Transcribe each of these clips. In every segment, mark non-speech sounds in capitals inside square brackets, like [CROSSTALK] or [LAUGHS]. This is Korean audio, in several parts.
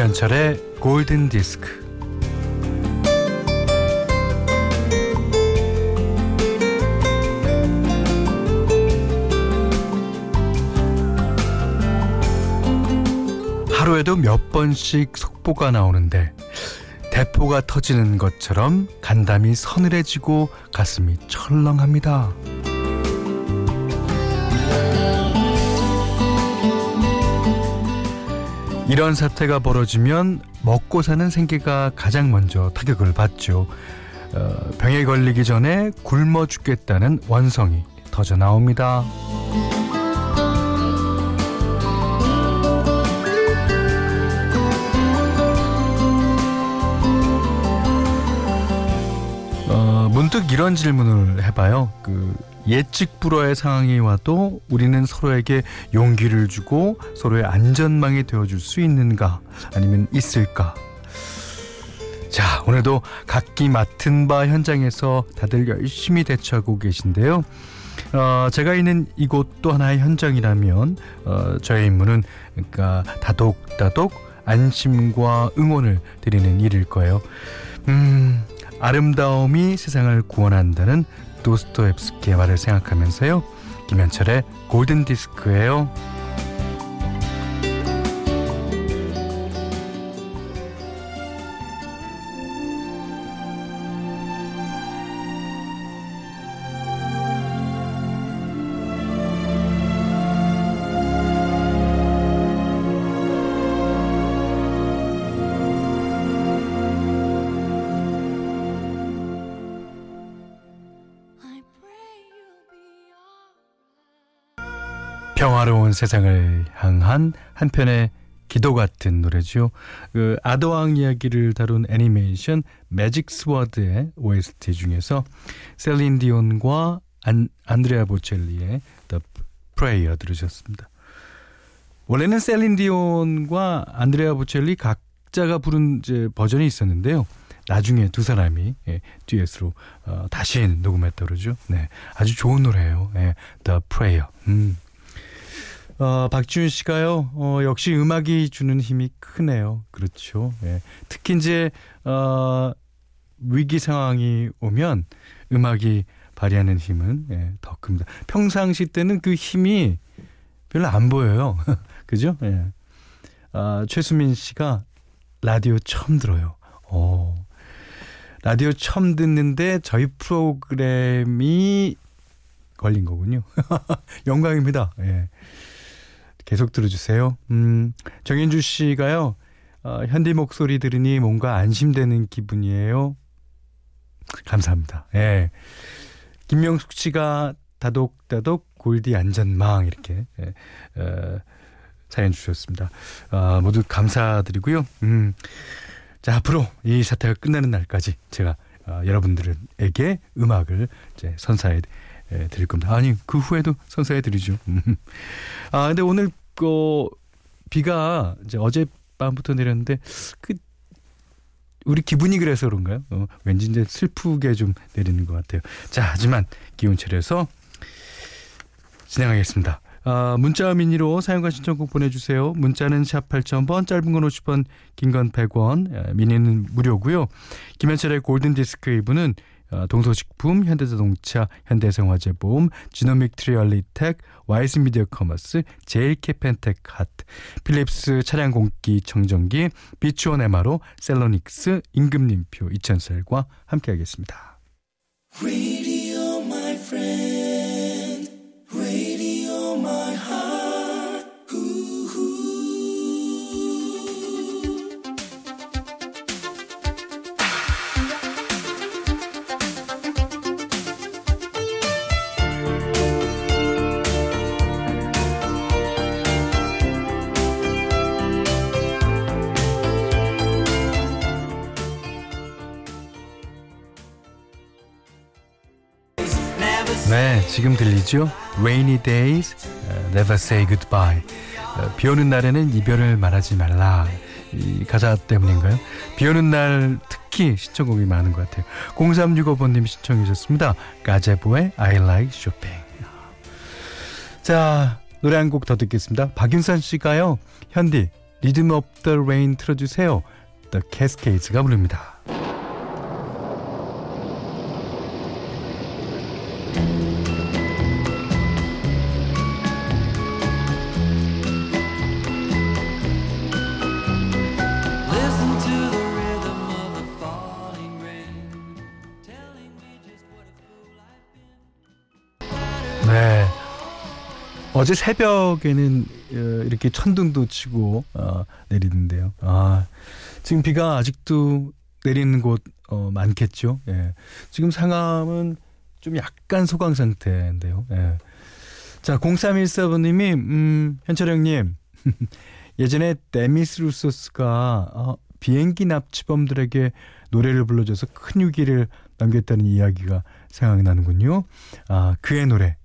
김현철의 골든 디스크. 하루에도 몇 번씩 속보가 나오는데 대포가 터지는 것처럼 간담이 서늘해지고 가슴이 철렁합니다. 이런 사태가 벌어지면 먹고 사는 생계가 가장 먼저 타격을 받죠. 어, 병에 걸리기 전에 굶어 죽겠다는 원성이 터져 나옵니다. 어, 문득 이런 질문을 해봐요. 그 예측 불허의 상황이 와도 우리는 서로에게 용기를 주고 서로의 안전망이 되어줄 수 있는가 아니면 있을까? 자, 오늘도 각기 맡은 바 현장에서 다들 열심히 대처하고 계신데요. 어, 제가 있는 이곳 또 하나의 현장이라면 어, 저의 임무는 그러니까 다독다독 안심과 응원을 드리는 일일 거예요. 음, 아름다움이 세상을 구원한다는 도스토옙스키의 말을 생각하면서요. 김현철의 골든 디스크예요. 평화로운 세상을 향한 한편의 기도 같은 노래죠. 그 아더왕 이야기를 다룬 애니메이션 Magic Sword의 OST 중에서 셀린 디온과 안, 안드레아 보첼리의 The Prayer 들으셨습니다. 원래는 셀린 디온과 안드레아 보첼리 각자가 부른 이제 버전이 있었는데요. 나중에 두 사람이 예, 듀엣으로 어, 다시 녹음했다 그러죠. 네, 아주 좋은 노래예요. 예, The Prayer. 음. 어, 박지훈 씨가요, 어, 역시 음악이 주는 힘이 크네요. 그렇죠. 예. 특히 이제, 어, 위기 상황이 오면 음악이 발휘하는 힘은 예, 더 큽니다. 평상시 때는 그 힘이 별로 안 보여요. [LAUGHS] 그죠? 예. 아, 최수민 씨가 라디오 처음 들어요. 오. 라디오 처음 듣는데 저희 프로그램이 걸린 거군요. [LAUGHS] 영광입니다. 예. 계속 들어주세요. 음, 정현주 씨가요, 어, 현디 목소리 들으니 뭔가 안심되는 기분이에요. 감사합니다. 예. 김명숙 씨가 다독다독 골디 안전망 이렇게 예, 어, 사연 주셨습니다. 어, 모두 감사드리고요. 음, 자 앞으로 이 사태가 끝나는 날까지 제가 어, 여러분들에게 음악을 이제 선사해 드릴 겁니다. 아니 그 후에도 선사해 드리죠. 아 근데 오늘 그 비가 이제 어젯밤부터 내렸는데 그 우리 기분이 그래서 그런가요? 어, 왠지 이제 슬프게 좀 내리는 것 같아요. 자, 하지만 기운 차려서 진행하겠습니다. 아, 문자 미니로 사용과 신청곡 보내주세요. 문자는 샵 8000번, 짧은 건 50원, 긴 건 100원, 미니는 무료고요. 김현철의 골든디스크 2부는 어, 동서식품, 현대자동차, 현대생화재보험, 지노믹 트리얼리텍, 와이스 미디어 커머스, 제일캐 펜텍 하트, 필립스 차량 공기 청정기, 비추원 에마로, 셀로닉스, 임금님표 이천셀과 함께하겠습니다. 지금 들리죠? Rainy days, never say goodbye. 비 오는 날에는 이별을 말하지 말라. 이 가사 때문인가요? 비 오는 날 특히 신청곡이 많은 것 같아요. 0365번님 신청해 주셨습니다. 가제보의 I Like Chopin. 자, 노래 한 곡 더 듣겠습니다. 박윤선 씨가요. 현디, Rhythm of the Rain 틀어주세요. The Cascades가 부릅니다. 어제 새벽에는 어, 이렇게 천둥도 치고 어, 내리는데요. 아, 지금 비가 아직도 내리는 곳 어, 많겠죠. 예. 지금 상암은 좀 약간 소강 상태인데요. 예. 자, 0314번님이 음, 현철 형님 [LAUGHS] 예전에 데미스 루소스가 어, 비행기 납치범들에게 노래를 불러줘서 큰 위기를 남겼다는 이야기가 생각이 나는군요. 아, 그의 노래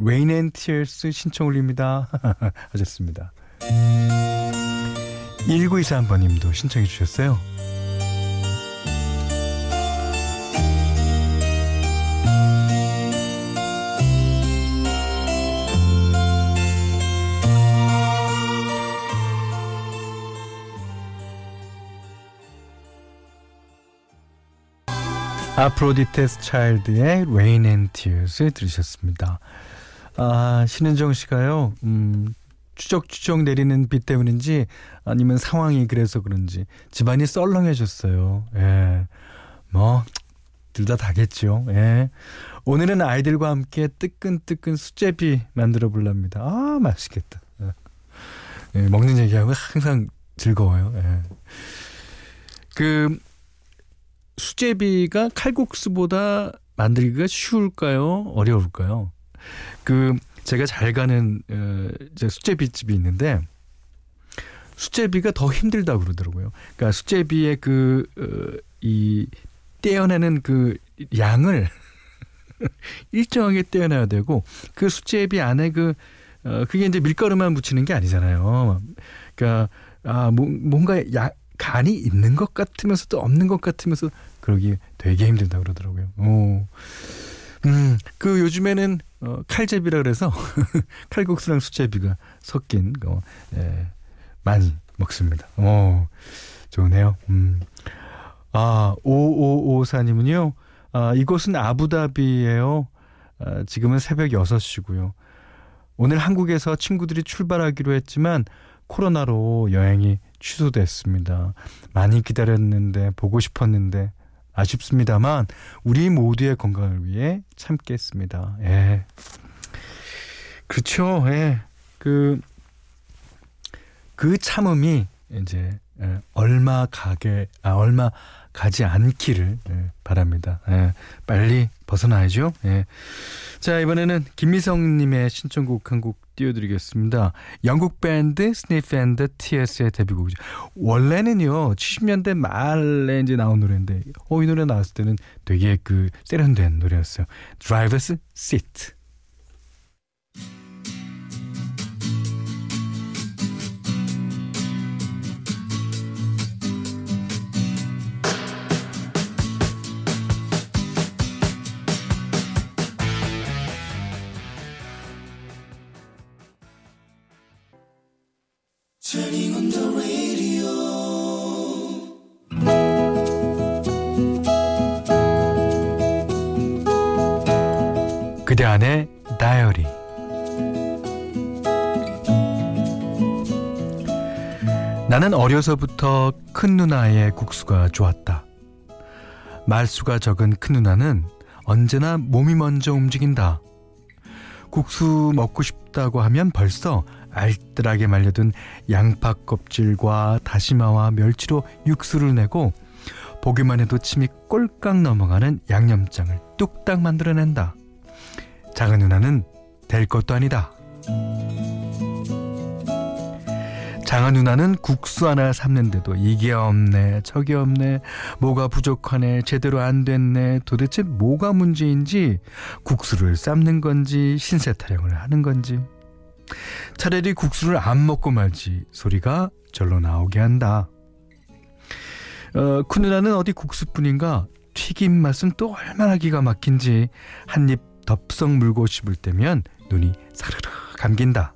Rain and Tears 신청 올립니다. [LAUGHS] 하셨습니다. 1923번님도 신청해 주셨어요. 아프로디테스 차일드의 Rain and Tears 들으셨습니다. 아, 신은정 씨가요, 음, 추적추적 내리는 비 때문인지 아니면 상황이 그래서 그런지 집안이 썰렁해졌어요. 예. 뭐, 둘 다 다겠죠. 예. 오늘은 아이들과 함께 뜨끈뜨끈 수제비 만들어 볼랍니다. 아, 맛있겠다. 예. 예, 먹는 얘기하면 항상 즐거워요. 예. 그, 수제비가 칼국수보다 만들기가 쉬울까요? 어려울까요? 그 제가 잘 가는 어, 제 수제비 집이 있는데 수제비가 더 힘들다 그러더라고요. 그러니까 수제비의 그이 어, 떼어내는 그 양을 [LAUGHS] 일정하게 떼어내야 되고 그 수제비 안에 그 어, 그게 이제 밀가루만 묻히는 게 아니잖아요. 그러니까 아 뭐, 뭔가 야, 간이 있는 것 같으면서도 없는 것 같으면서 그러기 되게 힘들다 그러더라고요. 오. 음, 그 요즘에는 어, 칼제비라 그래서 [LAUGHS] 칼국수랑 수제비가 섞인 거 예, 많이 먹습니다. 오, 좋네요. 음. 아, 5554님은요. 아, 이곳은 아부다비예요. 아, 지금은 새벽 6시고요. 오늘 한국에서 친구들이 출발하기로 했지만 코로나로 여행이 취소됐습니다. 많이 기다렸는데 보고 싶었는데 아쉽습니다만 우리 모두의 건강을 위해 참겠습니다. 예. 그렇죠. 예. 그, 그 참음이 이제 예, 얼마 가게, 아, 얼마 가지 않기를 예, 바랍니다. 예, 빨리 벗어나야죠. 예. 자, 이번에는 김미성님의 신청곡 한 곡 띄워드리겠습니다. 영국 밴드 스니프 앤 더 티어스의 데뷔곡이죠. 원래는요, 70년대 말에 이제 나온 노래인데, 어, 이 노래 나왔을 때는 되게 그 세련된 노래였어요. Driver's Seat. 그대 안의 다이어리 나는 어려서부터 큰 누나의 국수가 좋았다. 말수가 적은 큰 누나는 언제나 몸이 먼저 움직인다. 국수 먹고 싶다고 하면 벌써 알뜰하게 말려둔 양파 껍질과 다시마와 멸치로 육수를 내고 보기만 해도 침이 꼴깍 넘어가는 양념장을 뚝딱 만들어낸다. 작은 누나는 될 것도 아니다. 장한 누나는 국수 하나 삶는데도 이게 없네 저게 없네 뭐가 부족하네 제대로 안 됐네 도대체 뭐가 문제인지 국수를 삶는 건지 신세 타령을 하는 건지 차라리 국수를 안 먹고 말지 소리가 절로 나오게 한다. 어, 큰 누나는 어디 국수뿐인가 튀김 맛은 또 얼마나 기가 막힌지 한 입 덥석 물고 싶을 때면 눈이 사르르 감긴다.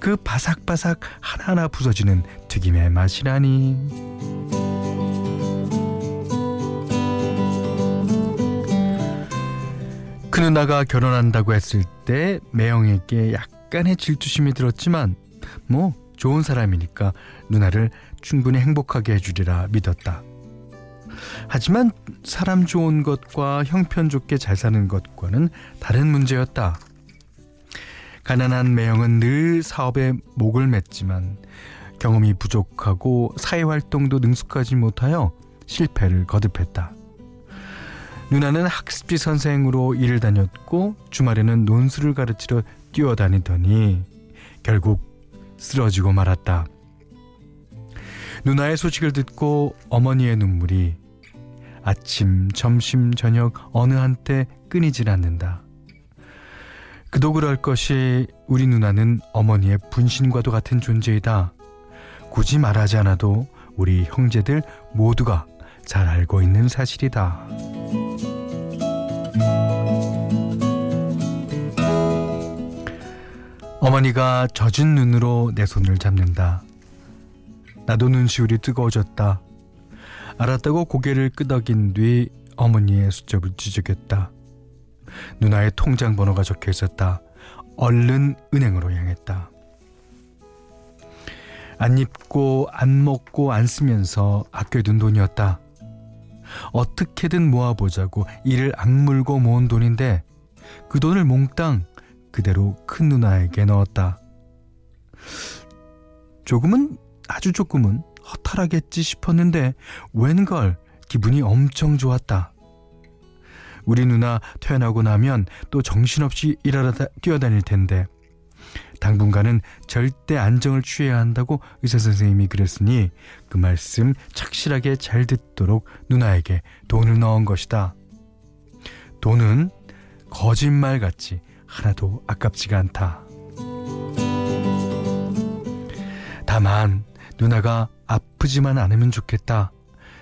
그 바삭바삭 하나하나 부서지는 튀김의 맛이라니. 그 누나가 결혼한다고 했을 때 매형에게 약간의 질투심이 들었지만 뭐 좋은 사람이니까 누나를 충분히 행복하게 해주리라 믿었다. 하지만 사람 좋은 것과 형편 좋게 잘 사는 것과는 다른 문제였다. 가난한 매형은 늘 사업에 목을 맸지만 경험이 부족하고 사회활동도 능숙하지 못하여 실패를 거듭했다. 누나는 학습지 선생으로 일을 다녔고 주말에는 논술을 가르치러 뛰어다니더니 결국 쓰러지고 말았다. 누나의 소식을 듣고 어머니의 눈물이 아침, 점심, 저녁 어느 한때 끊이질 않는다. 그도 그럴 것이 우리 누나는 어머니의 분신과도 같은 존재이다. 굳이 말하지 않아도 우리 형제들 모두가 잘 알고 있는 사실이다. 어머니가 젖은 눈으로 내 손을 잡는다. 나도 눈시울이 뜨거워졌다. 알았다고 고개를 끄덕인 뒤 어머니의 수첩을 뒤적였다. 누나의 통장 번호가 적혀 있었다. 얼른 은행으로 향했다. 안 입고 안 먹고 안 쓰면서 아껴둔 돈이었다. 어떻게든 모아보자고 이를 악물고 모은 돈인데 그 돈을 몽땅 그대로 큰 누나에게 넣었다. 조금은 아주 조금은 허탈하겠지 싶었는데 웬걸 기분이 엄청 좋았다. 우리 누나 태어나고 나면 또 정신없이 일하러 뛰어다닐 텐데 당분간은 절대 안정을 취해야 한다고 의사 선생님이 그랬으니 그 말씀 착실하게 잘 듣도록 누나에게 돈을 넣은 것이다. 돈은 거짓말 같이 하나도 아깝지가 않다. 다만 누나가 아프지만 않으면 좋겠다.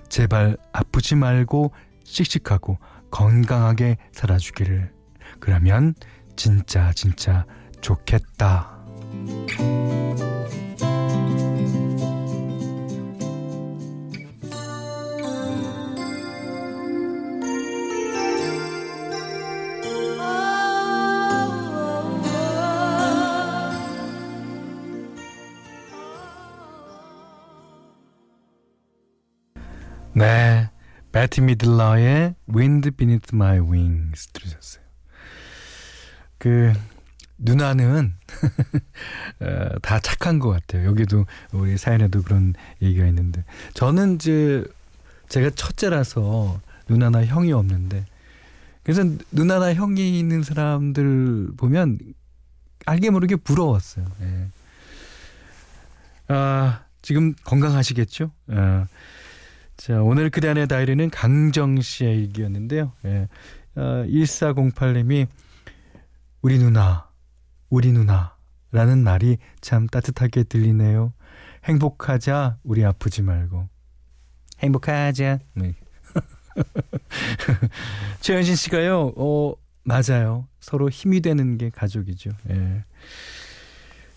제발 아프지 말고 씩씩하고 건강하게 살아주기를. 그러면 진짜 진짜 좋겠다. 네. 배티 미들러의 Wind Beneath My Wings 들으셨어요. 그 누나는 [LAUGHS] 어, 다 착한 것 같아요. 여기도 우리 사연에도 그런 얘기가 있는데 저는 이제 제가 첫째라서 누나나 형이 없는데 그래서 누나나 형이 있는 사람들 보면 알게 모르게 부러웠어요. 예. 아 지금 건강하시겠죠? 아, 자, 오늘 그대 안의 다이리는 강정 씨의 일기였는데요. 예. 어, 1408님이 우리 누나, 우리 누나라는 말이 참 따뜻하게 들리네요. 행복하자, 우리 아프지 말고. 행복하자. 네. [LAUGHS] 최현신 씨가요, 어, 맞아요. 서로 힘이 되는 게 가족이죠. 예.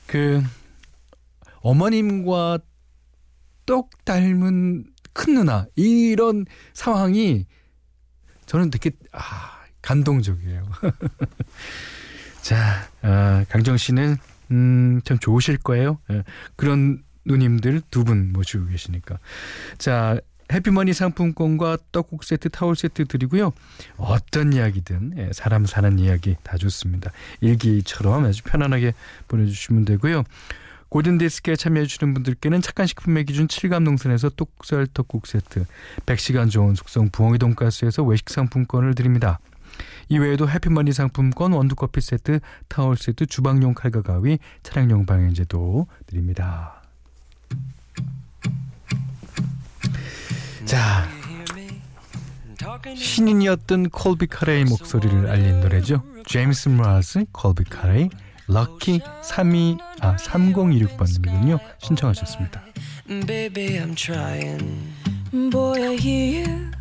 그, 어머님과 똑 닮은 큰 누나 이런 상황이 저는 되게 아, 감동적이에요. [LAUGHS] 자, 아, 강정 씨는 음, 참 좋으실 거예요. 예, 그런 누님들 두 분 모시고 계시니까. 자, 해피머니 상품권과 떡국 세트, 타월 세트 드리고요. 어떤 이야기든 예, 사람 사는 이야기 다 좋습니다. 일기처럼 아주 편안하게 보내주시면 되고요. 골든디스크에 참여해주시는 분들께는 착한 식품의 기준 7감 농산에서 똑살 떡국 세트, 100시간 좋은 숙성 부엉이 돈가스에서 외식 상품권을 드립니다. 이외에도 해피머니 상품권, 원두커피 세트, 타월 세트, 주방용 칼과 가위, 차량용 방향제도 드립니다. 자, 신인이었던 콜비 카레의 목소리를 알린 노래죠. 제임스 브라스, 콜비 카레 럭키 32, 아, 3026번님이군요. 신청하셨습니다. Baby, I'm trying. Boy, I hear you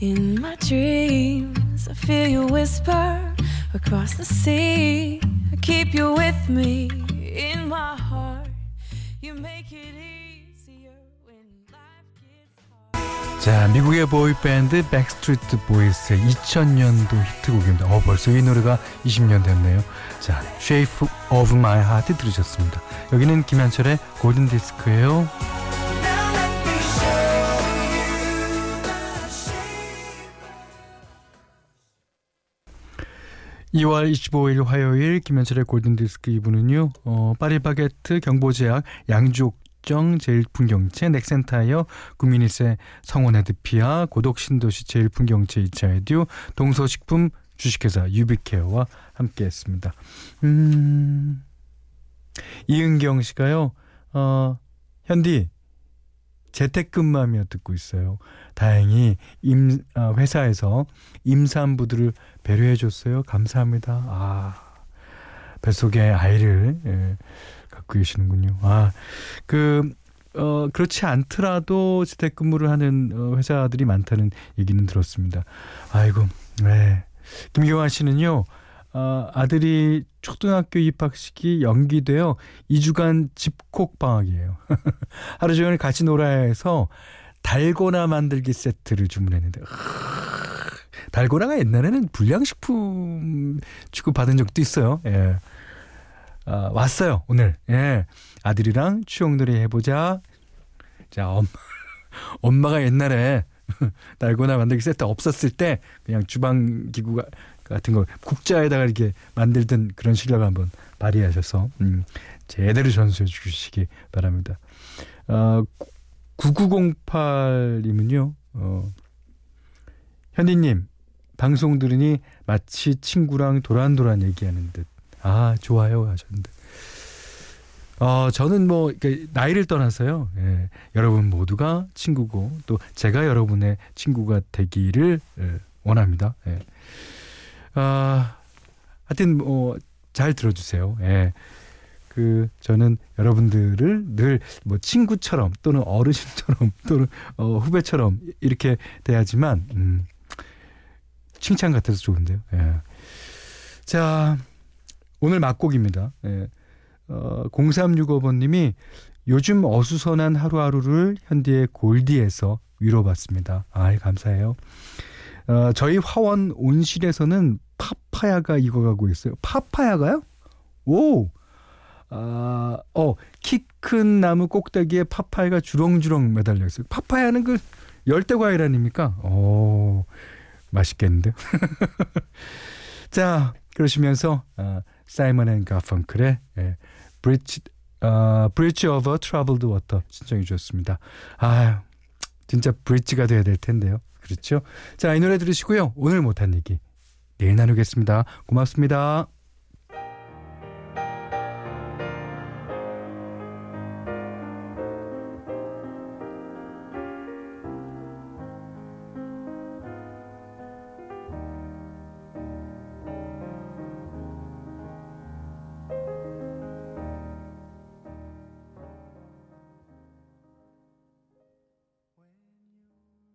in my dreams. I feel you whisper across the sea. I keep you with me in my heart. 자, 미국의 boy band 백스트리트 보이스의 2000년도 히트곡입니다. 어, 벌써 이 노래가 20년 됐네요. 자, Shape of My Heart 들으셨습니다. 여기는 김현철의 골든 디스크예요. 2월 25일 화요일 김현철의 골든디스크 2부는요. 어, 파리바게트 경보제약 양족정 제일풍경채 넥센타이어 구미니세 성원헤드피아 고독신도시 제일풍경채 이차에듀 동서식품 주식회사 유비케어와 함께했습니다. 음, 이은경 씨가요. 어, 현디 재택근무하며 듣고 있어요. 다행히 임 아, 회사에서 임산부들을 배려해 줬어요. 감사합니다. 아 뱃속에 아이를 예, 갖고 계시는군요. 아그 어, 그렇지 않더라도 재택근무를 하는 어, 회사들이 많다는 얘기는 들었습니다. 아이고, 네. 김경환 씨는요, 어, 아들이 초등학교 입학식이 연기되어 2주간 집콕 방학이에요. [LAUGHS] 하루 종일 같이 놀아 해서 달고나 만들기 세트를 주문했는데 달고나가 옛날에는 불량식품 취급받은 적도 있어요. 예. 아, 왔어요 오늘. 예. 아들이랑 추억놀이 해보자. 자 엄마 [LAUGHS] 엄마가 옛날에 [LAUGHS] 달고나 만들기 세트 없었을 때 그냥 주방 기구가 같은 거 국자에다가 이렇게 만들던 그런 실력을 한번 발휘하셔서 음, 제대로 전수해 주시기 바랍니다. 어, 9908님은요. 어, 현디님 방송 들으니 마치 친구랑 도란도란 얘기하는 듯. 아 좋아요 하셨는데. 어, 저는 뭐, 나이를 떠나서요, 예, 여러분 모두가 친구고, 또 제가 여러분의 친구가 되기를 예, 원합니다. 예. 아, 하여튼 뭐 잘 들어주세요. 예. 그 저는 여러분들을 늘 뭐 친구처럼 또는 어르신처럼 [LAUGHS] 또는 어, 후배처럼 이렇게 대하지만 음, 칭찬 같아서 좋은데요. 예. 자 오늘 막곡입니다. 예. 어, 0365번님이 요즘 어수선한 하루하루를 현디의 골디에서 위로받습니다. 아, 감사해요. 어, 저희 화원 온실에서는 파파야가 익어가고 있어요. 파파야가요? 오! 아, 어, 키 큰 나무 꼭대기에 파파야가 주렁주렁 매달려 있어요. 파파야는 그 열대 과일 아닙니까? 오, 맛있겠는데? [LAUGHS] 자, 그러시면서, 어, 사이먼 앤 가펑클의 예, Bridge, 어, Bridge Over Troubled Water 신청해 주셨습니다. 아, 진짜 bridge가 돼야 될 텐데요. 그렇죠? 자, 이 노래 들으시고요. 오늘 못한 얘기 내일 나누겠습니다. 고맙습니다.